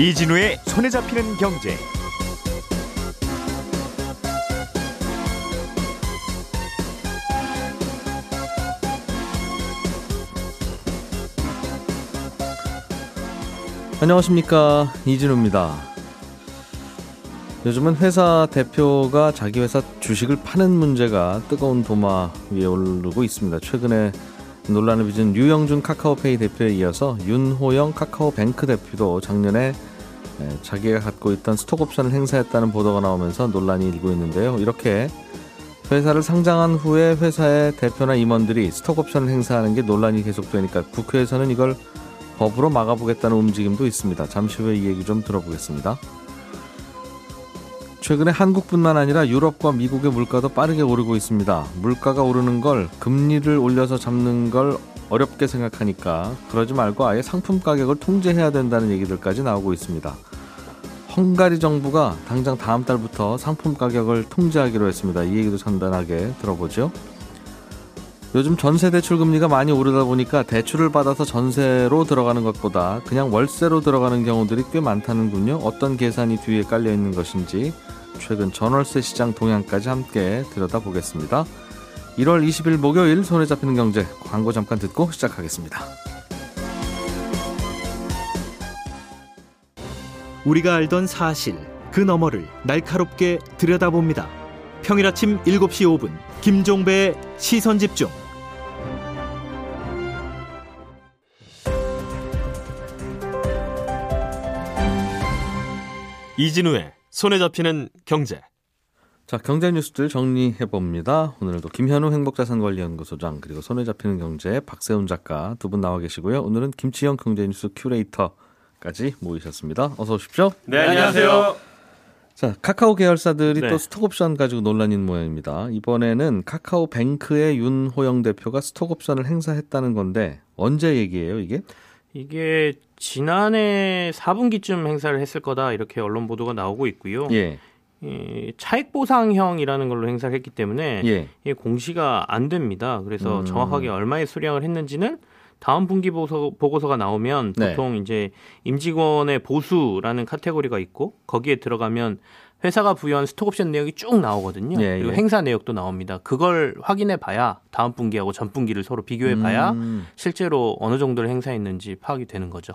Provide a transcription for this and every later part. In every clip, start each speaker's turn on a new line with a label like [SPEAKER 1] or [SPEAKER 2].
[SPEAKER 1] 이진우의 손에 잡히는 경제.
[SPEAKER 2] 안녕하십니까 이진우입니다. 요즘은 회사 대표가 자기 회사 주식을 파는 문제가 뜨거운 도마 위에 오르고 있습니다. 최근에 논란을 빚은 유영준 카카오페이 대표에 이어서 윤호영 카카오뱅크 대표도 작년에 자기가 갖고 있던 스톡옵션을 행사했다는 보도가 나오면서 논란이 일고 있는데요. 이렇게 회사를 상장한 후에 회사의 대표나 임원들이 스톡옵션을 행사하는 게 논란이 계속되니까 국회에서는 이걸 법으로 막아보겠다는 움직임도 있습니다. 잠시 후에 이 얘기 좀 들어보겠습니다. 최근에 한국뿐만 아니라 유럽과 미국의 물가도 빠르게 오르고 있습니다. 물가가 오르는 걸 금리를 올려서 잡는 걸 어렵게 생각하니까 그러지 말고 아예 상품 가격을 통제해야 된다는 얘기들까지 나오고 있습니다. 헝가리 정부가 당장 다음 달부터 상품 가격을 통제하기로 했습니다. 이 얘기도 간단하게 들어보죠. 요즘 전세 대출 금리가 많이 오르다 보니까 대출을 받아서 전세로 들어가는 것보다 그냥 월세로 들어가는 경우들이 꽤 많다는군요. 어떤 계산이 뒤에 깔려 있는 것인지 최근 전월세 시장 동향까지 함께 들여다보겠습니다. 1월 20일 목요일 손에 잡히는 경제 광고 잠깐 듣고 시작하겠습니다.
[SPEAKER 3] 우리가 알던 사실 그 너머를 날카롭게 들여다봅니다. 평일 아침 7시 5분 김종배의 시선 집중.
[SPEAKER 4] 이진우의 손에 잡히는 경제.
[SPEAKER 2] 자, 경제 뉴스들 정리해 봅니다. 오늘도 김현우 행복자산관리연구소장 그리고 손에 잡히는 경제 박세훈 작가 두 분 나와 계시고요. 오늘은 김치영 경제뉴스 큐레이터까지 모이셨습니다. 어서 오십시오.
[SPEAKER 4] 네, 안녕하세요.
[SPEAKER 2] 자, 카카오 계열사들이
[SPEAKER 4] 네.
[SPEAKER 2] 또 스톡옵션 가지고 논란인 모양입니다. 이번에는 카카오 뱅크의 윤호영 대표가 스톡옵션을 행사했다는 건데 언제 얘기예요, 이게?
[SPEAKER 5] 이게 지난해 4분기쯤 행사를 했을 거다 이렇게 언론 보도가 나오고 있고요.
[SPEAKER 2] 예.
[SPEAKER 5] 이 차액 보상형이라는 걸로 행사를 했기 때문에
[SPEAKER 2] 예.
[SPEAKER 5] 이게 공시가 안 됩니다. 그래서
[SPEAKER 2] 음.
[SPEAKER 5] 정확하게 얼마의 수량을 했는지는 다음 분기 보고서, 보고서가 나오면
[SPEAKER 2] 네.
[SPEAKER 5] 보통 이제 임직원의 보수라는 카테고리가 있고 거기에 들어가면 회사가 부여한 스톡옵션 내역이 쭉 나오거든요.
[SPEAKER 2] 예,
[SPEAKER 5] 그리고
[SPEAKER 2] 예.
[SPEAKER 5] 행사 내역도 나옵니다. 그걸 확인해 봐야 다음 분기하고 전 분기를 서로 비교해 봐야
[SPEAKER 2] 음,
[SPEAKER 5] 실제로 어느 정도를 행사했는지 파악이 되는 거죠.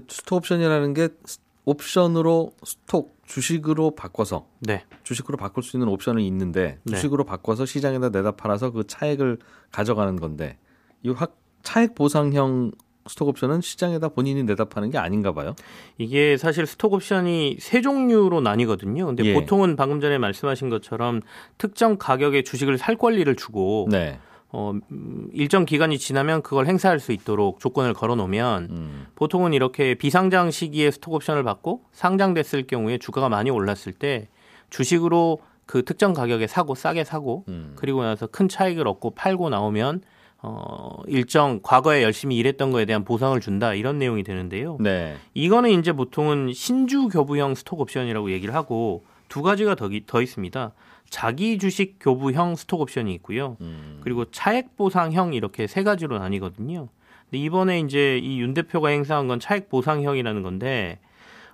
[SPEAKER 2] 그 스톡 옵션이라는 게 스- 옵션으로 스톡 주식으로 바꿔서
[SPEAKER 5] 네.
[SPEAKER 2] 주식으로 바꿀 수 있는 옵션이 있는데
[SPEAKER 5] 네.
[SPEAKER 2] 주식으로 바꿔서 시장에다 내다 팔아서 그 차액을 가져가는 건데 이 확 차액 보상형 스톡 옵션은 시장에다 본인이 내다 파는 게 아닌가 봐요.
[SPEAKER 5] 이게 사실 스톡 옵션이 세 종류로 나뉘거든요. 근데
[SPEAKER 2] 예.
[SPEAKER 5] 보통은 방금 전에 말씀하신 것처럼 특정 가격의 주식을 살 권리를 주고
[SPEAKER 2] 네.
[SPEAKER 5] 어, 음, 일정 기간이 지나면 그걸 행사할 수 있도록 조건을 걸어 놓으면
[SPEAKER 2] 음.
[SPEAKER 5] 보통은 이렇게 비상장 시기에 스톡 옵션을 받고 상장됐을 경우에 주가가 많이 올랐을 때 주식으로 그 특정 가격에 사고 싸게 사고
[SPEAKER 2] 음.
[SPEAKER 5] 그리고 나서 큰 차익을 얻고 팔고 나오면 어, 일정 과거에 열심히 일했던 거에 대한 보상을 준다 이런 내용이 되는데요.
[SPEAKER 2] 네.
[SPEAKER 5] 이거는 이제 보통은 신주 교부형 스톡 옵션이라고 얘기를 하고 두 가지가 더, 기- 더 있습니다. 자기 주식 교부형 스톡 옵션이 있고요.
[SPEAKER 2] 음.
[SPEAKER 5] 그리고 차액 보상형 이렇게 세 가지로 나뉘거든요. 근데 이번에 이제 이 윤 대표가 행사한 건 차액 보상형이라는 건데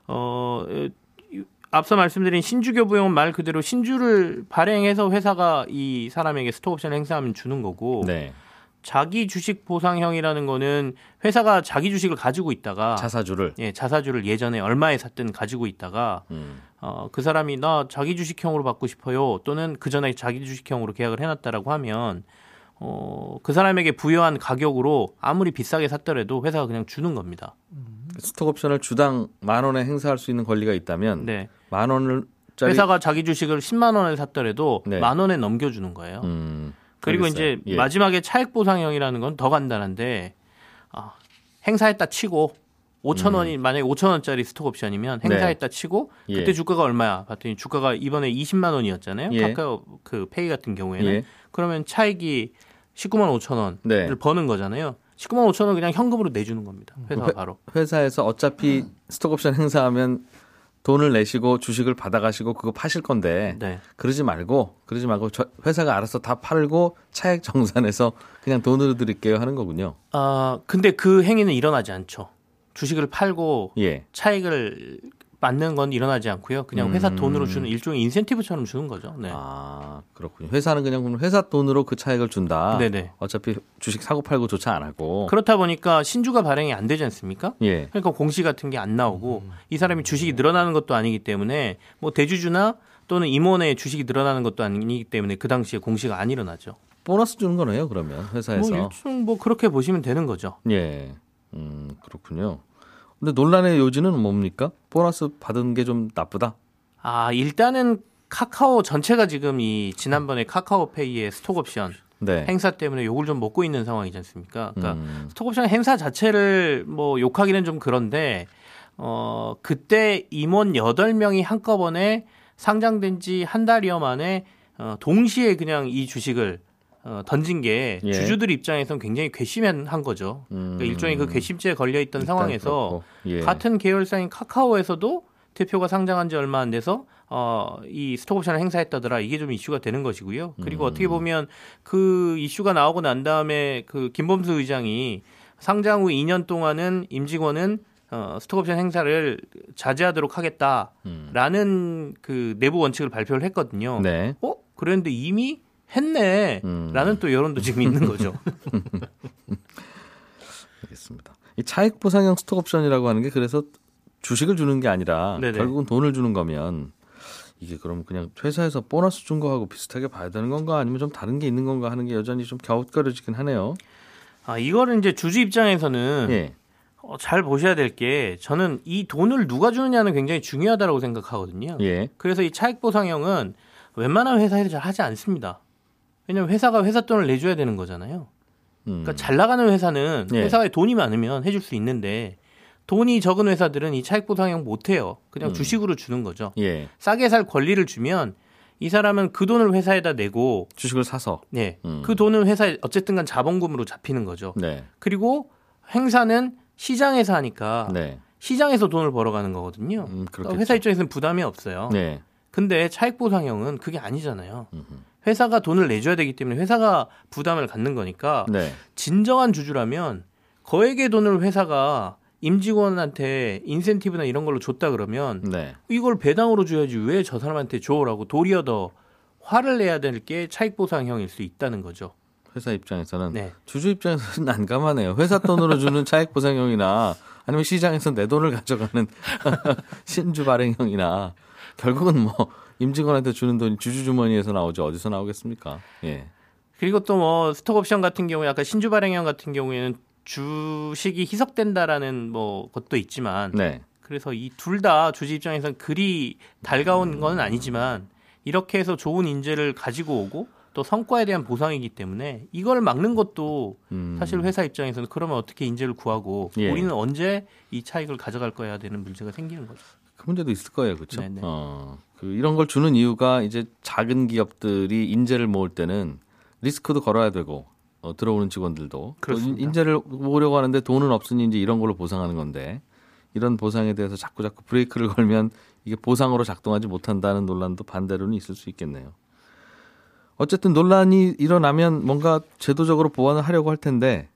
[SPEAKER 5] 어 이- 앞서 말씀드린 신주 교부형은 말 그대로 신주를 발행해서 회사가 이 사람에게 스톡 옵션을 행사하면 주는 거고
[SPEAKER 2] 네.
[SPEAKER 5] 자기 주식 보상형이라는 거는 회사가 자기 주식을 가지고 있다가
[SPEAKER 2] 자사주를.
[SPEAKER 5] 예, 자사주를 예전에 얼마에 샀든 가지고 있다가
[SPEAKER 2] 음.
[SPEAKER 5] 어, 그 사람이 나 자기 주식형으로 받고 싶어요. 또는 그 전에 자기 주식형으로 계약을 해놨다라고 하면 어, 그 사람에게 부여한 가격으로 아무리 비싸게 샀더라도 회사가 그냥 주는 겁니다.
[SPEAKER 2] 스톡 옵션을 주당 만 원에 행사할 수 있는 권리가 있다면
[SPEAKER 5] 네.
[SPEAKER 2] 만 원을 짜리
[SPEAKER 5] 회사가 자기 주식을 10만 원에 샀더라도
[SPEAKER 2] 네.
[SPEAKER 5] 만 원에 넘겨주는 거예요.
[SPEAKER 2] 음.
[SPEAKER 5] 그리고
[SPEAKER 2] 알겠어요.
[SPEAKER 5] 이제
[SPEAKER 2] 예.
[SPEAKER 5] 마지막에 차액 보상형이라는 건 더 간단한데 아, 행사했다 치고 5천 원이 만약에 5천 원짜리 스톡 옵션이면
[SPEAKER 2] 음. 네.
[SPEAKER 5] 행사했다 치고
[SPEAKER 2] 예.
[SPEAKER 5] 그때 주가가 얼마야? 봤더니 주가가 이번에 20만 원이었잖아요.
[SPEAKER 2] 예.
[SPEAKER 5] 카카오 그 페이 같은 경우에는
[SPEAKER 2] 예.
[SPEAKER 5] 그러면 차익이 19만 5천 원을
[SPEAKER 2] 네.
[SPEAKER 5] 버는 거잖아요. 19만 5천 원 그냥 현금으로 내주는 겁니다. 회사가
[SPEAKER 2] 회-
[SPEAKER 5] 바로.
[SPEAKER 2] 회사에서 어차피 스톡 옵션 행사하면 돈을 내시고 주식을 받아가시고 그거 파실 건데
[SPEAKER 5] 네.
[SPEAKER 2] 그러지 말고 그러지 말고 저 회사가 알아서 다 팔고 차액 정산해서 그냥 돈으로 드릴게요 하는 거군요.
[SPEAKER 5] 아 근데 그 행위는 일어나지 않죠. 주식을 팔고
[SPEAKER 2] 예.
[SPEAKER 5] 차익을 받는 건 일어나지 않고요. 그냥 회사
[SPEAKER 2] 음.
[SPEAKER 5] 돈으로 주는 일종의 인센티브처럼 주는 거죠. 네.
[SPEAKER 2] 아 그렇군요. 회사는 그냥 회사 돈으로 그 차익을 준다.
[SPEAKER 5] 네네.
[SPEAKER 2] 어차피 주식 사고 팔고 조차 안 하고.
[SPEAKER 5] 그렇다 보니까 신주가 발행이 안 되지 않습니까?
[SPEAKER 2] 예.
[SPEAKER 5] 그러니까 공시 같은 게 안 나오고 이 사람이 주식이 늘어나는 것도 아니기 때문에 뭐 대주주나 또는 임원의 주식이 늘어나는 것도 아니기 때문에 그 당시에 공시가 안 일어나죠.
[SPEAKER 2] 보너스 주는 거네요. 그러면 회사에서.
[SPEAKER 5] 뭐 일종 뭐 그렇게 보시면 되는 거죠.
[SPEAKER 2] 예. 음 그렇군요. 근데 논란의 요지는 뭡니까? 보너스 받은 게 좀 나쁘다.
[SPEAKER 5] 아 일단은 카카오 전체가 지금 이 지난번에 카카오페이의 스톡옵션
[SPEAKER 2] 네.
[SPEAKER 5] 행사 때문에 욕을 좀 먹고 있는 상황이지 않습니까? 그러니까
[SPEAKER 2] 음,
[SPEAKER 5] 스톡옵션 행사 자체를 뭐 욕하기는 좀 그런데 어 그때 임원 8명이 한꺼번에 상장된 지 한 달여 만에 어 동시에 그냥 이 주식을 어 던진 게
[SPEAKER 2] 예.
[SPEAKER 5] 주주들 입장에서는 굉장히 괘씸한 거죠.
[SPEAKER 2] 음,
[SPEAKER 5] 그러니까 일종의 그 괘씸죄에 걸려 있던 상황에서.
[SPEAKER 2] 예.
[SPEAKER 5] 같은 계열사인 카카오에서도 대표가 상장한 지 얼마 안 돼서 어, 이 스톡옵션을 행사했다더라 이게 좀 이슈가 되는 것이고요. 그리고
[SPEAKER 2] 음.
[SPEAKER 5] 어떻게 보면 그 이슈가 나오고 난 다음에 그 김범수 의장이 상장 후 2년 동안은 임직원은 어, 스톡옵션 행사를 자제하도록 하겠다라는 그 내부 원칙을 발표를 했거든요.
[SPEAKER 2] 음. 네.
[SPEAKER 5] 어? 그랬는데 이미 했네.
[SPEAKER 2] 음.
[SPEAKER 5] 라는 또 여론도 지금 있는 거죠.
[SPEAKER 2] 알겠습니다. 이 차익 보상형 스톡 옵션이라고 하는 게 그래서 주식을 주는 게 아니라
[SPEAKER 5] 네네.
[SPEAKER 2] 결국은 돈을 주는 거면 이게 그럼 그냥 회사에서 보너스 준 거하고 비슷하게 봐야 되는 건가 아니면 좀 다른 게 있는 건가 하는 게 여전히 좀 갸웃거려지긴 하네요.
[SPEAKER 5] 아, 이거를 이제 주주 입장에서는
[SPEAKER 2] 예.
[SPEAKER 5] 어, 잘 보셔야 될 게 저는 이 돈을 누가 주느냐는 굉장히 중요하다고 생각하거든요.
[SPEAKER 2] 예.
[SPEAKER 5] 그래서 이 차익 보상형은 웬만한 회사에서 잘 하지 않습니다. 왜냐면 회사가 회사 돈을 내줘야 되는 거잖아요.
[SPEAKER 2] 음.
[SPEAKER 5] 그러니까 잘 나가는 회사는
[SPEAKER 2] 예.
[SPEAKER 5] 회사에 돈이 많으면 해줄 수 있는데 돈이 적은 회사들은 이 차익 보상형 못 해요. 그냥
[SPEAKER 2] 음.
[SPEAKER 5] 주식으로 주는 거죠.
[SPEAKER 2] 예.
[SPEAKER 5] 싸게 살 권리를 주면 이 사람은 그 돈을 회사에다 내고
[SPEAKER 2] 주식을 사서.
[SPEAKER 5] 네.
[SPEAKER 2] 음.
[SPEAKER 5] 그 돈은 회사에 어쨌든 간 자본금으로 잡히는 거죠.
[SPEAKER 2] 네.
[SPEAKER 5] 그리고 행사는 시장에서 하니까
[SPEAKER 2] 네.
[SPEAKER 5] 시장에서 돈을 벌어가는 거거든요.
[SPEAKER 2] 음,
[SPEAKER 5] 그러니까. 회사 입장에서는 부담이 없어요.
[SPEAKER 2] 네.
[SPEAKER 5] 근데 차익 보상형은 그게 아니잖아요.
[SPEAKER 2] 음흠.
[SPEAKER 5] 회사가 돈을 내줘야 되기 때문에 회사가 부담을 갖는 거니까
[SPEAKER 2] 네.
[SPEAKER 5] 진정한 주주라면 거액의 돈을 회사가 임직원한테 인센티브나 이런 걸로 줬다 그러면
[SPEAKER 2] 네.
[SPEAKER 5] 이걸 배당으로 줘야지 왜 저 사람한테 줘라고 도리어 더 화를 내야 될 게 차익 보상형일 수 있다는 거죠.
[SPEAKER 2] 회사 입장에서는
[SPEAKER 5] 네.
[SPEAKER 2] 주주 입장에서는 난감하네요. 회사 돈으로 주는 차익 보상형이나 아니면 시장에서 내 돈을 가져가는 신주 발행형이나 결국은 뭐 임직원한테 주는 돈이 주주 주머니에서 나오지 어디서 나오겠습니까? 예.
[SPEAKER 5] 그리고 또 뭐 스톡옵션 같은 경우에 아까 신주 발행형 같은 경우에는 주식이 희석된다라는 뭐 것도 있지만
[SPEAKER 2] 네.
[SPEAKER 5] 그래서 이 둘 다 주주 입장에서는 그리 달가운 건 아니지만 이렇게 해서 좋은 인재를 가지고 오고 또 성과에 대한 보상이기 때문에 이걸 막는 것도
[SPEAKER 2] 음.
[SPEAKER 5] 사실 회사 입장에서는 그러면 어떻게 인재를 구하고
[SPEAKER 2] 예.
[SPEAKER 5] 우리는 언제 이 차익을 가져갈 거야 되는 문제가 생기는 거죠.
[SPEAKER 2] 그 문제도 있을 거예요, 그렇죠?
[SPEAKER 5] 네네.
[SPEAKER 2] 어, 그 이런 걸 주는 이유가 이제 작은 기업들이 인재를 모을 때는 리스크도 걸어야 되고 어, 들어오는 직원들도 인재를 모으려고 하는데 돈은 없으니 이제 이런 걸로 보상하는 건데 이런 보상에 대해서 자꾸 자꾸 브레이크를 걸면 이게 보상으로 작동하지 못한다는 논란도 반대로는 있을 수 있겠네요. 어쨌든 논란이 일어나면 뭔가 제도적으로 보완을 하려고 할 텐데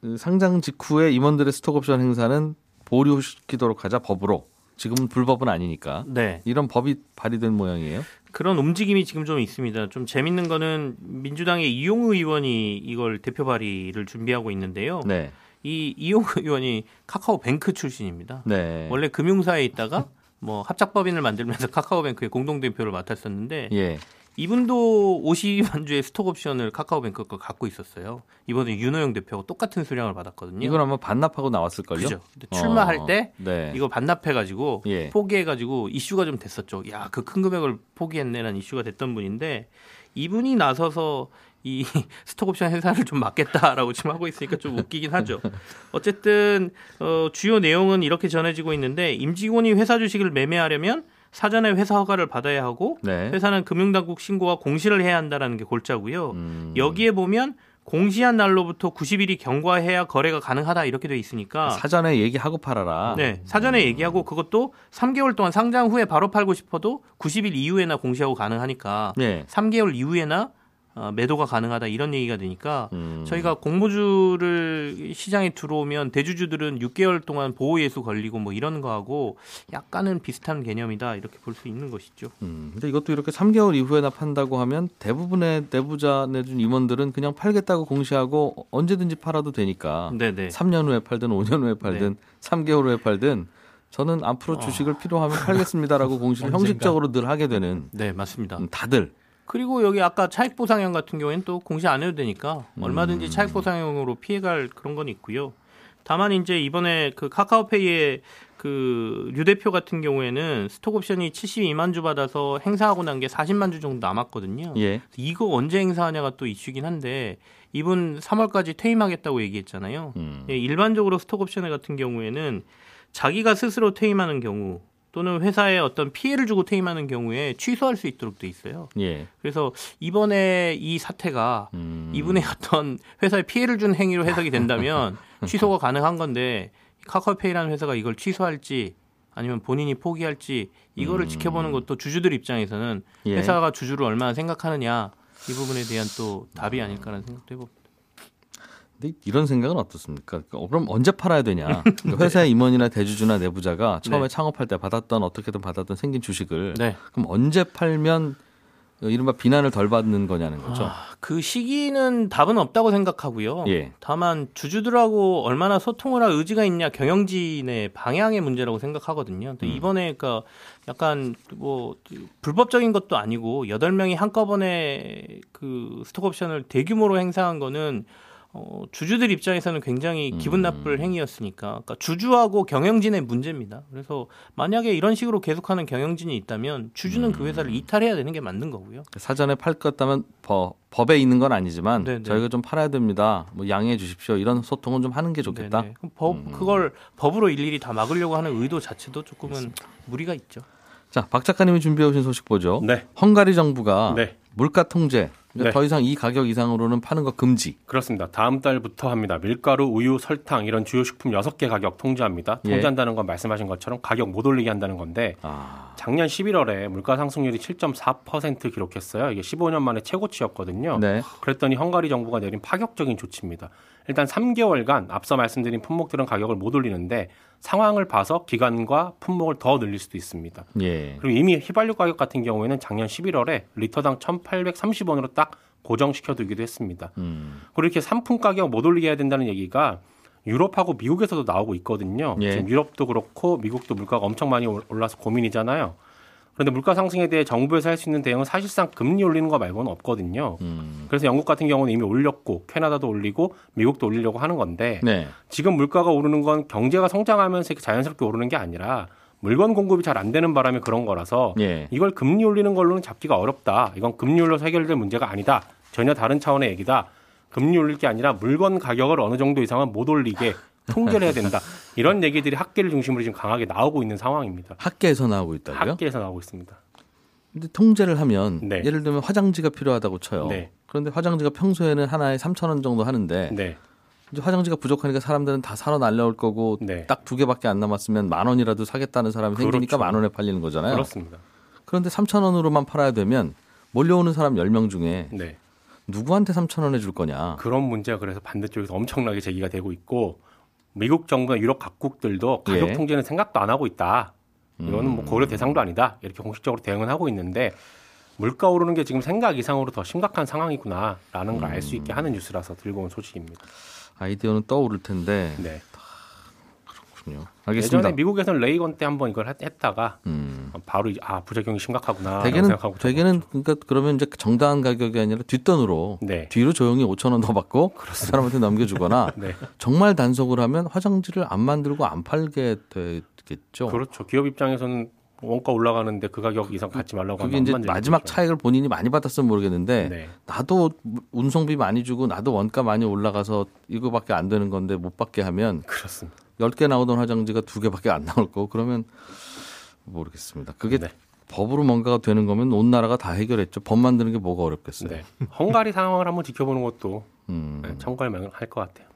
[SPEAKER 2] 그 상장 직후에 임원들의 스톡옵션 행사는 보류시키도록 하자 법으로 지금은 불법은 아니니까
[SPEAKER 5] 네.
[SPEAKER 2] 이런 법이 발의된 모양이에요.
[SPEAKER 5] 그런 움직임이 지금 좀 있습니다. 좀 재밌는 거는 민주당의 이용우 의원이 이걸 대표 발의를 준비하고 있는데요.
[SPEAKER 2] 네,
[SPEAKER 5] 이 이용우 의원이 카카오뱅크 출신입니다.
[SPEAKER 2] 네,
[SPEAKER 5] 원래 금융사에 있다가 뭐 합작법인을 만들면서 카카오뱅크의 공동 대표를 맡았었는데
[SPEAKER 2] 예,
[SPEAKER 5] 이분도 50만 주의 스톡옵션을 카카오뱅크 거 갖고 있었어요. 이번에 윤호영 대표하고 똑같은 수량을 받았거든요.
[SPEAKER 2] 이건 아마 반납하고 나왔을 걸요.
[SPEAKER 5] 그죠. 출마할
[SPEAKER 2] 어,
[SPEAKER 5] 때
[SPEAKER 2] 네,
[SPEAKER 5] 이거 반납해가지고
[SPEAKER 2] 예.
[SPEAKER 5] 포기해가지고 이슈가 좀 됐었죠. 야, 그 큰 금액을 포기했네라는 이슈가 됐던 분인데 이분이 나서서 이 스톡옵션 행사를 좀 막겠다라고 지금 하고 있으니까 좀 웃기긴 하죠. 어쨌든 어, 주요 내용은 이렇게 전해지고 있는데 임직원이 회사 주식을 매매하려면 사전에 회사 허가를 받아야 하고
[SPEAKER 2] 네.
[SPEAKER 5] 회사는 금융당국 신고와 공시를 해야 한다라는 게 골자고요.
[SPEAKER 2] 음,
[SPEAKER 5] 여기에 보면 공시한 날로부터 90일이 경과해야 거래가 가능하다 이렇게 돼 있으니까
[SPEAKER 2] 사전에 얘기하고 팔아라.
[SPEAKER 5] 네, 사전에 얘기하고 그것도 3개월 동안 상장 후에 바로 팔고 싶어도 90일 이후에나 공시하고 가능하니까
[SPEAKER 2] 네,
[SPEAKER 5] 3개월 이후에나 어, 매도가 가능하다 이런 얘기가 되니까
[SPEAKER 2] 음.
[SPEAKER 5] 저희가 공모주를 시장에 들어오면 대주주들은 6개월 동안 보호 예수 걸리고 뭐 이런 거하고 약간은 비슷한 개념이다 이렇게 볼 수 있는 것이죠.
[SPEAKER 2] 음, 근데 이것도 이렇게 3개월 이후에나 판다고 하면 대부분의 내부자 내준 임원들은 그냥 팔겠다고 공시하고 언제든지 팔아도 되니까
[SPEAKER 5] 네네.
[SPEAKER 2] 3년 후에 팔든 5년 후에 팔든 3개월 후에 팔든 저는 앞으로 주식을 필요하면 팔겠습니다라고 공시를 형식적으로 늘 하게 되는
[SPEAKER 5] 네 맞습니다.
[SPEAKER 2] 음, 다들
[SPEAKER 5] 그리고 여기 아까 차익 보상형 같은 경우에는 또 공시 안 해도 되니까
[SPEAKER 2] 음.
[SPEAKER 5] 얼마든지 차익 보상형으로 피해갈 그런 건 있고요. 다만 이제 이번에 그 카카오페이의 그류 대표 같은 경우에는 스톡 옵션이 72만 주 받아서 행사하고 난 게 40만 주 정도 남았거든요.
[SPEAKER 2] 예.
[SPEAKER 5] 이거 언제 행사하냐가 또 이슈긴 한데 이분 3월까지 퇴임하겠다고 얘기했잖아요.
[SPEAKER 2] 음.
[SPEAKER 5] 예, 일반적으로 스톡 옵션 같은 경우에는 자기가 스스로 퇴임하는 경우 또는 회사에 어떤 피해를 주고 퇴임하는 경우에 취소할 수 있도록 돼 있어요.
[SPEAKER 2] 예.
[SPEAKER 5] 그래서 이번에 이 사태가
[SPEAKER 2] 음.
[SPEAKER 5] 이분의 어떤 회사에 피해를 준 행위로 해석이 된다면 취소가 가능한 건데 카카오페이라는 회사가 이걸 취소할지 아니면 본인이 포기할지 이거를
[SPEAKER 2] 음.
[SPEAKER 5] 지켜보는 것도 주주들 입장에서는
[SPEAKER 2] 예.
[SPEAKER 5] 회사가 주주를 얼마나 생각하느냐 이 부분에 대한 또 답이 아닐까라는 생각도 해봅니다.
[SPEAKER 2] 근데 이런 생각은 어떻습니까? 어, 그럼 언제 팔아야 되냐? 그러니까 회사의 임원이나 대주주나 내부자가 처음에
[SPEAKER 5] 네.
[SPEAKER 2] 창업할 때 받았던 어떻게든 받았던 생긴 주식을
[SPEAKER 5] 네.
[SPEAKER 2] 그럼 언제 팔면 어, 이른바 비난을 덜 받는 거냐는 거죠.
[SPEAKER 5] 아, 그 시기는 답은 없다고 생각하고요.
[SPEAKER 2] 예.
[SPEAKER 5] 다만 주주들하고 얼마나 소통을 할 의지가 있냐 경영진의 방향의 문제라고 생각하거든요.
[SPEAKER 2] 음.
[SPEAKER 5] 또 이번에 그러니까 약간 뭐 불법적인 것도 아니고 여덟 명이 한꺼번에 그 스톡옵션을 대규모로 행사한 거는 어, 주주들 입장에서는 굉장히 기분
[SPEAKER 2] 음.
[SPEAKER 5] 나쁠 행위였으니까 그러니까 주주하고 경영진의 문제입니다. 그래서 만약에 이런 식으로 계속하는 경영진이 있다면 주주는
[SPEAKER 2] 음.
[SPEAKER 5] 그 회사를 이탈해야 되는 게 맞는 거고요.
[SPEAKER 2] 사전에 팔것 같다면 법, 법에 있는 건 아니지만
[SPEAKER 5] 네, 네.
[SPEAKER 2] 저희가 좀 팔아야 됩니다. 뭐 양해해 주십시오. 이런 소통은 좀 하는 게 좋겠다. 음.
[SPEAKER 5] 네네. 그럼 법 그걸 법으로 일일이 다 막으려고 하는 의도 자체도 조금은 무리가 있죠.
[SPEAKER 2] 자, 박 작가님이 준비해 오신 소식 보죠.
[SPEAKER 6] 네,
[SPEAKER 2] 헝가리 정부가
[SPEAKER 6] 네.
[SPEAKER 2] 물가 통제,
[SPEAKER 6] 네.
[SPEAKER 2] 더 이상 이 가격 이상으로는 파는 거 금지.
[SPEAKER 6] 그렇습니다. 다음 달부터 합니다. 밀가루, 우유, 설탕 이런 주요 식품 6개 가격 통제합니다.
[SPEAKER 2] 예.
[SPEAKER 6] 통제한다는 건 말씀하신 것처럼 가격 못 올리게 한다는 건데
[SPEAKER 2] 아,
[SPEAKER 6] 작년 11월에 물가 상승률이 7.4% 기록했어요. 이게 15년 만에 최고치였거든요.
[SPEAKER 2] 네.
[SPEAKER 6] 그랬더니 헝가리 정부가 내린 파격적인 조치입니다. 일단 3개월간 앞서 말씀드린 품목들은 가격을 못 올리는데 상황을 봐서 기간과 품목을 더 늘릴 수도 있습니다.
[SPEAKER 2] 예.
[SPEAKER 6] 그리고 이미 휘발유 가격 같은 경우에는 작년 11월에 리터당 1,830원으로 딱 고정시켜 두기도 했습니다.
[SPEAKER 2] 음.
[SPEAKER 6] 그리고 이렇게 상품 가격 못 올리게 해야 된다는 얘기가 유럽하고 미국에서도 나오고 있거든요.
[SPEAKER 2] 예.
[SPEAKER 6] 지금 유럽도 그렇고 미국도 물가가 엄청 많이 올- 올라서 고민이잖아요. 그런데 물가 상승에 대해 정부에서 할 수 있는 대응은 사실상 금리 올리는 거 말고는 없거든요.
[SPEAKER 2] 음.
[SPEAKER 6] 그래서 영국 같은 경우는 이미 올렸고 캐나다도 올리고 미국도 올리려고 하는 건데
[SPEAKER 2] 네.
[SPEAKER 6] 지금 물가가 오르는 건 경제가 성장하면서 자연스럽게 오르는 게 아니라 물건 공급이 잘 안 되는 바람에 그런 거라서
[SPEAKER 2] 예.
[SPEAKER 6] 이걸 금리 올리는 걸로는 잡기가 어렵다. 이건 금리 올려서 해결될 문제가 아니다. 전혀 다른 차원의 얘기다. 금리 올릴 게 아니라 물건 가격을 어느 정도 이상은 못 올리게 통제를 해야 된다. 이런 얘기들이 학계를 중심으로 지금 강하게 나오고 있는 상황입니다.
[SPEAKER 2] 학계에서 나오고 있다고요?
[SPEAKER 6] 학계에서 나오고 있습니다.
[SPEAKER 2] 근데 통제를 하면
[SPEAKER 6] 네.
[SPEAKER 2] 예를 들면 화장지가 필요하다고 쳐요.
[SPEAKER 6] 네.
[SPEAKER 2] 그런데 화장지가 평소에는 하나에 3천 원 정도 하는데
[SPEAKER 6] 네.
[SPEAKER 2] 이제 화장지가 부족하니까 사람들은 다 사러 날려올 거고
[SPEAKER 6] 네.
[SPEAKER 2] 딱두 개밖에 안 남았으면 만 원이라도 사겠다는 사람이 생기니까
[SPEAKER 6] 그렇죠.
[SPEAKER 2] 만 원에 팔리는 거잖아요.
[SPEAKER 6] 그렇습니다.
[SPEAKER 2] 그런데 3천 원으로만 팔아야 되면 몰려오는 사람 10명 중에
[SPEAKER 6] 네.
[SPEAKER 2] 누구한테 3천 원에 줄 거냐?
[SPEAKER 6] 그런 문제가 그래서 반대쪽에서 엄청나게 제기가 되고 있고 미국 정부나 유럽 각국들도 가격
[SPEAKER 2] 예.
[SPEAKER 6] 통제는 생각도 안 하고 있다. 이거는 뭐 고려 대상도 아니다. 이렇게 공식적으로 대응은 하고 있는데 물가 오르는 게 지금 생각 이상으로 더 심각한 상황이구나라는 걸 알 수 있게 하는 뉴스라서 들고 온 소식입니다.
[SPEAKER 2] 아이디어는 떠오를 텐데
[SPEAKER 6] 네.
[SPEAKER 2] 그렇군요. 알겠습니다.
[SPEAKER 6] 예전에 미국에서는 레이건 때 한번 이걸 했- 했다가
[SPEAKER 2] 음.
[SPEAKER 6] 바로 아 부작용이 심각하구나.
[SPEAKER 2] 대개는
[SPEAKER 6] 생각하고
[SPEAKER 2] 대개는 그러니까 그러면 이제 정당한 가격이 아니라 뒷돈으로
[SPEAKER 6] 네.
[SPEAKER 2] 뒤로 조용히 5천 원 더 받고 그 사람한테 넘겨주거나
[SPEAKER 6] 네.
[SPEAKER 2] 정말 단속을 하면 화장지를 안 만들고 안 팔게 되겠죠.
[SPEAKER 6] 그렇죠. 기업 입장에서는 원가 올라가는데 그 가격 이상 갖지 말라고
[SPEAKER 2] 그게 이제. 마지막 차익을 본인이 많이 받았으면 모르겠는데
[SPEAKER 6] 네.
[SPEAKER 2] 나도 운송비 많이 주고 나도 원가 많이 올라가서 이거밖에 안 되는 건데 못 받게 하면
[SPEAKER 6] 그렇습니다.
[SPEAKER 2] 10개 나오던 화장지가 두 개밖에 안 나올 거고 그러면 모르겠습니다. 그게
[SPEAKER 6] 네.
[SPEAKER 2] 법으로 뭔가가 되는 거면 온 나라가 다 해결했죠. 법 만드는 게 뭐가 어렵겠어요.
[SPEAKER 6] 네. 헝가리 상황을 한번 지켜보는 것도
[SPEAKER 2] 음.
[SPEAKER 6] 네, 참고할 만할 것 같아요.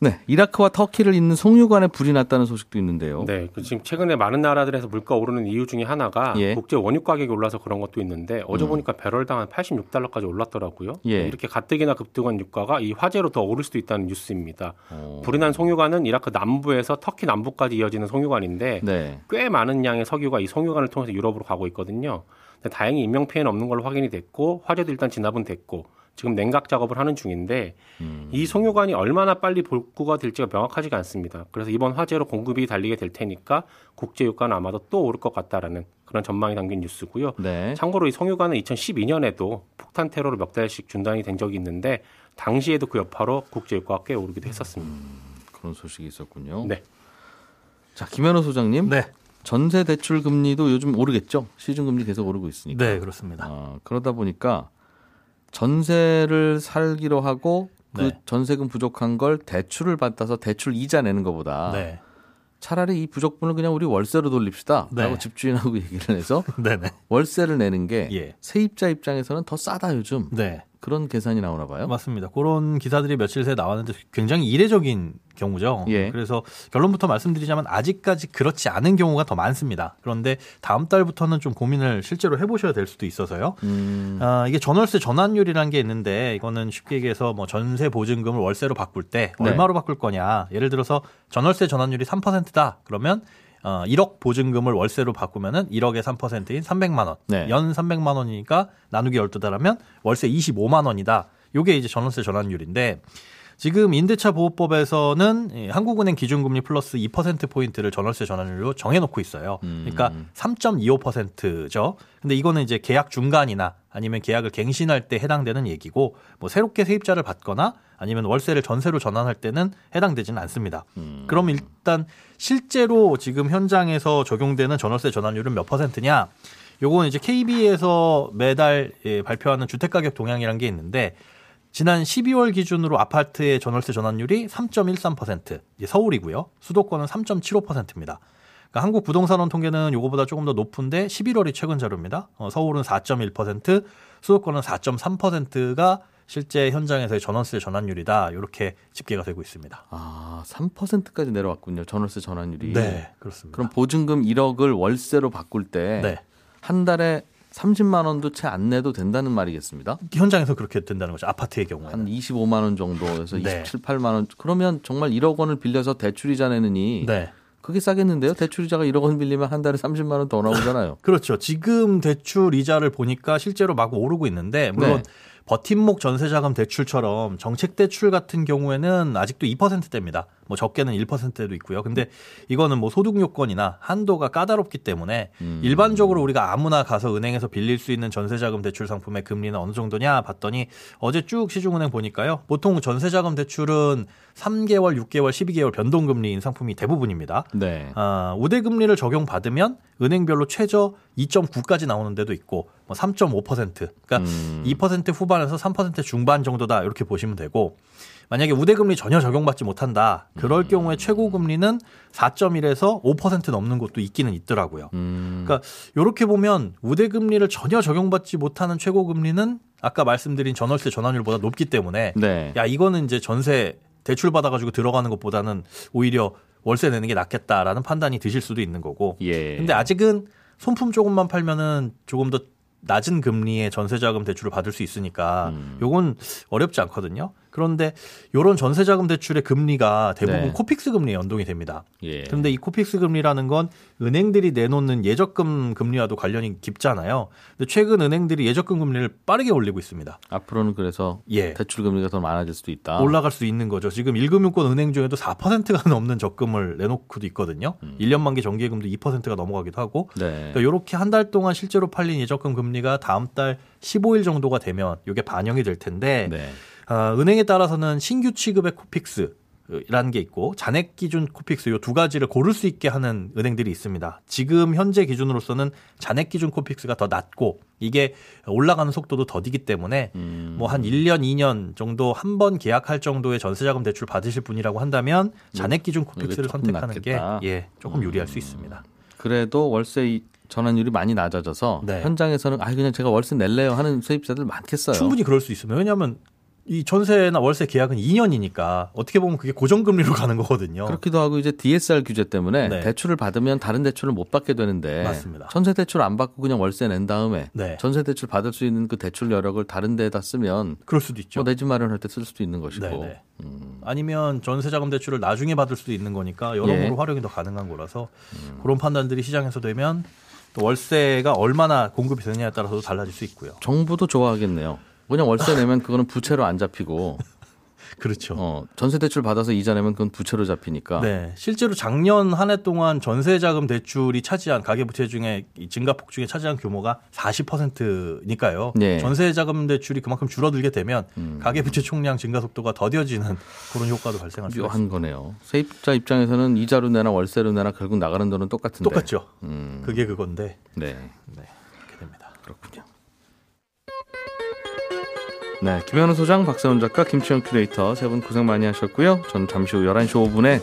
[SPEAKER 2] 네, 이라크와 터키를 잇는 송유관에 불이 났다는 소식도 있는데요.
[SPEAKER 6] 네, 그 지금 최근에 많은 나라들에서 물가 오르는 이유 중에 하나가
[SPEAKER 2] 예.
[SPEAKER 6] 국제 원유 가격이 올라서 그런 것도 있는데 어제
[SPEAKER 2] 음.
[SPEAKER 6] 보니까 배럴당 한 86달러까지 올랐더라고요.
[SPEAKER 2] 예.
[SPEAKER 6] 이렇게 가뜩이나 급등한 유가가 이 화재로 더 오를 수도 있다는 뉴스입니다.
[SPEAKER 2] 어,
[SPEAKER 6] 불이 난 송유관은 이라크 남부에서 터키 남부까지 이어지는 송유관인데
[SPEAKER 2] 네.
[SPEAKER 6] 꽤 많은 양의 석유가 이 송유관을 통해서 유럽으로 가고 있거든요. 다행히 인명 피해는 없는 걸로 확인이 됐고 화재도 일단 진압은 됐고 지금 냉각 작업을 하는 중인데
[SPEAKER 2] 음.
[SPEAKER 6] 이 송유관이 얼마나 빨리 복구가 될지가 명확하지가 않습니다. 그래서 이번 화재로 공급이 달리게 될 테니까 국제 유가는 아마도 또 오를 것 같다라는 그런 전망이 담긴 뉴스고요.
[SPEAKER 2] 네.
[SPEAKER 6] 참고로 이 송유관은 2012년에도 폭탄 테러로 몇 달씩 중단이 된 적이 있는데 당시에도 그 여파로 국제 유가가 꽤 오르기도 했었습니다.
[SPEAKER 2] 그런 소식이 있었군요.
[SPEAKER 6] 네.
[SPEAKER 2] 자, 김현우 소장님.
[SPEAKER 7] 네,
[SPEAKER 2] 전세 대출 금리도 요즘 오르겠죠? 시중 금리 계속 오르고 있으니까.
[SPEAKER 7] 네 그렇습니다.
[SPEAKER 2] 아, 그러다 보니까 전세를 살기로 하고 그
[SPEAKER 7] 네.
[SPEAKER 2] 전세금 부족한 걸 대출을 받아서 대출 이자 내는 것보다
[SPEAKER 7] 네,
[SPEAKER 2] 차라리 이 부족분을 그냥 우리 월세로 돌립시다.
[SPEAKER 7] 네.
[SPEAKER 2] 라고 집주인하고 얘기를 해서
[SPEAKER 7] 네, 네,
[SPEAKER 2] 월세를 내는 게
[SPEAKER 7] 예.
[SPEAKER 2] 세입자 입장에서는 더 싸다 요즘.
[SPEAKER 7] 네.
[SPEAKER 2] 그런 계산이 나오나 봐요.
[SPEAKER 7] 맞습니다. 그런 기사들이 며칠 새에 나왔는데 굉장히 이례적인 경우죠.
[SPEAKER 2] 예.
[SPEAKER 7] 그래서 결론부터 말씀드리자면 아직까지 그렇지 않은 경우가 더 많습니다. 그런데 다음 달부터는 좀 고민을 실제로 해보셔야 될 수도 있어서요.
[SPEAKER 2] 음,
[SPEAKER 7] 아, 이게 전월세 전환율이라는 게 있는데 이거는 쉽게 얘기해서 뭐 전세 보증금을 월세로 바꿀 때
[SPEAKER 2] 네.
[SPEAKER 7] 얼마로 바꿀 거냐. 예를 들어서 전월세 전환율이 3%다. 그러면 어, 1억 보증금을 월세로 바꾸면은 1억에 3%인 300만 원.
[SPEAKER 2] 네.
[SPEAKER 7] 연 300만 원이니까 나누기 12달하면 월세 25만 원이다. 요게 이제 전월세 전환율인데 지금 임대차 보호법에서는 이 한국은행 기준금리 플러스 2% 포인트를 전월세 전환율로 정해놓고 있어요.
[SPEAKER 2] 음.
[SPEAKER 7] 그러니까 3.25%죠. 근데 이거는 이제 계약 중간이나 아니면 계약을 갱신할 때 해당되는 얘기고 뭐 새롭게 세입자를 받거나 아니면 월세를 전세로 전환할 때는 해당되지는 않습니다.
[SPEAKER 2] 음.
[SPEAKER 7] 그럼 일단 실제로 지금 현장에서 적용되는 전월세 전환율은 몇 퍼센트냐? 요건 이제 KB에서 매달 예, 발표하는 주택가격 동향이라는 게 있는데 지난 12월 기준으로 아파트의 전월세 전환율이 3.13%, 이제 서울이고요. 수도권은 3.75%입니다. 그러니까 한국 부동산원 통계는 요거보다 조금 더 높은데 11월이 최근 자료입니다. 어, 서울은 4.1%, 수도권은 4.3%가 실제 현장에서의 전월세 전환율이다. 이렇게 집계가 되고 있습니다.
[SPEAKER 2] 아, 3%까지 내려왔군요. 전월세 전환율이.
[SPEAKER 7] 네, 그렇습니다.
[SPEAKER 2] 그럼 보증금 1억을 월세로 바꿀 때한
[SPEAKER 7] 네.
[SPEAKER 2] 달에 30만 원도 채 안 내도 된다는 말이겠습니다.
[SPEAKER 7] 현장에서 그렇게 된다는 거죠. 아파트의 경우에는.
[SPEAKER 2] 한 25만 원 정도에서
[SPEAKER 7] 네.
[SPEAKER 2] 27, 8만 원. 그러면 정말 1억 원을 빌려서 대출이자 내느니
[SPEAKER 7] 네.
[SPEAKER 2] 그게 싸겠는데요. 대출이자가 1억 원 빌리면 한 달에 30만 원 더 나오잖아요.
[SPEAKER 7] 그렇죠. 지금 대출 이자를 보니까 실제로 마구 오르고 있는데 물론
[SPEAKER 2] 네.
[SPEAKER 7] 버팀목 전세자금 대출처럼 정책 대출 같은 경우에는 아직도 2%대입니다. 뭐 적게는 1%대도 있고요. 근데 이거는 뭐 소득 요건이나 한도가 까다롭기 때문에
[SPEAKER 2] 음.
[SPEAKER 7] 일반적으로 우리가 아무나 가서 은행에서 빌릴 수 있는 전세자금 대출 상품의 금리는 어느 정도냐 봤더니 어제 쭉 시중은행 보니까요. 보통 전세자금 대출은 3개월, 6개월, 12개월 변동금리인 상품이 대부분입니다.
[SPEAKER 2] 네.
[SPEAKER 7] 아, 우대 금리를 적용받으면 은행별로 최저 2.9까지 나오는 데도 있고 뭐 3.5% 그러니까
[SPEAKER 2] 음.
[SPEAKER 7] 2% 후반에서 3% 중반 정도다 이렇게 보시면 되고 만약에 우대 금리 전혀 적용받지 못한다. 그럴
[SPEAKER 2] 음.
[SPEAKER 7] 경우에 최고 금리는 4.1에서 5% 넘는 곳도 있기는 있더라고요.
[SPEAKER 2] 음.
[SPEAKER 7] 그러니까 이렇게 보면 우대 금리를 전혀 적용받지 못하는 최고 금리는 아까 말씀드린 전월세 전환율보다 높기 때문에
[SPEAKER 2] 네.
[SPEAKER 7] 야 이거는 이제 전세 대출 받아가지고 들어가는 것보다는 오히려 월세 내는 게 낫겠다라는 판단이 드실 수도 있는 거고.
[SPEAKER 2] 예.
[SPEAKER 7] 근데 아직은 손품 조금만 팔면은 조금 더 낮은 금리의 전세자금 대출을 받을 수 있으니까
[SPEAKER 2] 음.
[SPEAKER 7] 요건 어렵지 않거든요. 그런데 요런 전세자금 대출의 금리가 대부분
[SPEAKER 2] 네.
[SPEAKER 7] 코픽스 금리에 연동이 됩니다.
[SPEAKER 2] 예.
[SPEAKER 7] 그런데 이 코픽스 금리라는 건 은행들이 내놓는 예적금 금리와도 관련이 깊잖아요. 근데 최근 은행들이 예적금 금리를 빠르게 올리고 있습니다.
[SPEAKER 2] 앞으로는 그래서
[SPEAKER 7] 예.
[SPEAKER 2] 대출 금리가 더 많아질 수도 있다.
[SPEAKER 7] 올라갈 수 있는 거죠. 지금 1금융권 은행 중에도 4%가 넘는 적금을 내놓고도 있거든요.
[SPEAKER 2] 음.
[SPEAKER 7] 1년 만기 정기예금도 2%가 넘어가기도 하고.
[SPEAKER 2] 네.
[SPEAKER 7] 그러니까 이렇게 한 달 동안 실제로 팔린 예적금 금리가 다음 달 15일 정도가 되면 이게 반영이 될 텐데
[SPEAKER 2] 네.
[SPEAKER 7] 아, 은행에 따라서는 신규 취급의 코픽스 라는 게 있고 잔액 기준 코픽스 요 두 가지를 고를 수 있게 하는 은행들이 있습니다. 지금 현재 기준으로서는 잔액 기준 코픽스가 더 낮고 이게 올라가는 속도도 더디기 때문에
[SPEAKER 2] 음.
[SPEAKER 7] 뭐한 1년, 2년 정도 한 번 계약할 정도의 전세자금 대출 받으실 분이라고 한다면 잔액 기준 코픽스를 선택하는. 게 예, 조금 유리할 수 있습니다.
[SPEAKER 2] 그래도 월세 이- 전환율이 많이 낮아져서
[SPEAKER 7] 네.
[SPEAKER 2] 현장에서는 아 그냥 제가 월세 낼래요 하는 세입자들 많겠어요.
[SPEAKER 7] 충분히 그럴 수 있습니다. 왜냐하면 이 전세나 월세 계약은 2년이니까 어떻게 보면 그게 고정금리로 가는 거거든요.
[SPEAKER 2] 그렇기도 하고 이제 DSR 규제 때문에
[SPEAKER 7] 네.
[SPEAKER 2] 대출을 받으면 다른 대출을 못 받게 되는데
[SPEAKER 7] 맞습니다.
[SPEAKER 2] 전세 대출 안 받고 그냥 월세 낸 다음에
[SPEAKER 7] 네.
[SPEAKER 2] 전세 대출 받을 수 있는 그 대출 여력을 다른 데에다 쓰면
[SPEAKER 7] 그럴 수도 있죠.
[SPEAKER 2] 뭐 내 집 마련할 때 쓸 수도 있는 것이고
[SPEAKER 7] 네네.
[SPEAKER 2] 음,
[SPEAKER 7] 아니면 전세자금 대출을 나중에 받을 수도 있는 거니까 여러모로
[SPEAKER 2] 예.
[SPEAKER 7] 활용이 더 가능한 거라서 그런 판단들이 시장에서 되면 또 월세가 얼마나 공급이 되느냐에 따라서도 달라질 수 있고요.
[SPEAKER 2] 정부도 좋아하겠네요. 그냥 월세 내면 그거는 부채로 안 잡히고
[SPEAKER 7] 그렇죠.
[SPEAKER 2] 어, 전세 대출 받아서 이자 내면 그건 부채로 잡히니까
[SPEAKER 7] 네, 실제로 작년 한 해 동안 전세 자금 대출이 차지한 가계 부채 중에 이 증가폭 중에 차지한 규모가 40%니까요.
[SPEAKER 2] 네.
[SPEAKER 7] 전세 자금 대출이 그만큼 줄어들게 되면
[SPEAKER 2] 음.
[SPEAKER 7] 가계 부채 총량 증가 속도가 더뎌지는 그런 효과도 발생할 수 있습니다.
[SPEAKER 2] 묘한 거네요. 세입자 입장에서는 이자로 내나 월세로 내나 결국 나가는 돈은 똑같은데.
[SPEAKER 7] 똑같죠.
[SPEAKER 2] 음,
[SPEAKER 7] 그게 그건데
[SPEAKER 2] 네,
[SPEAKER 7] 그렇게 됩니다.
[SPEAKER 2] 그렇군요. 네, 김현우 소장, 박세훈 작가, 김치형 큐레이터 세 분 고생 많이 하셨고요. 저는 잠시 후 11시 5분에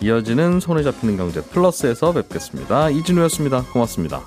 [SPEAKER 2] 이어지는 손에 잡히는 경제 플러스에서 뵙겠습니다. 이진우였습니다. 고맙습니다.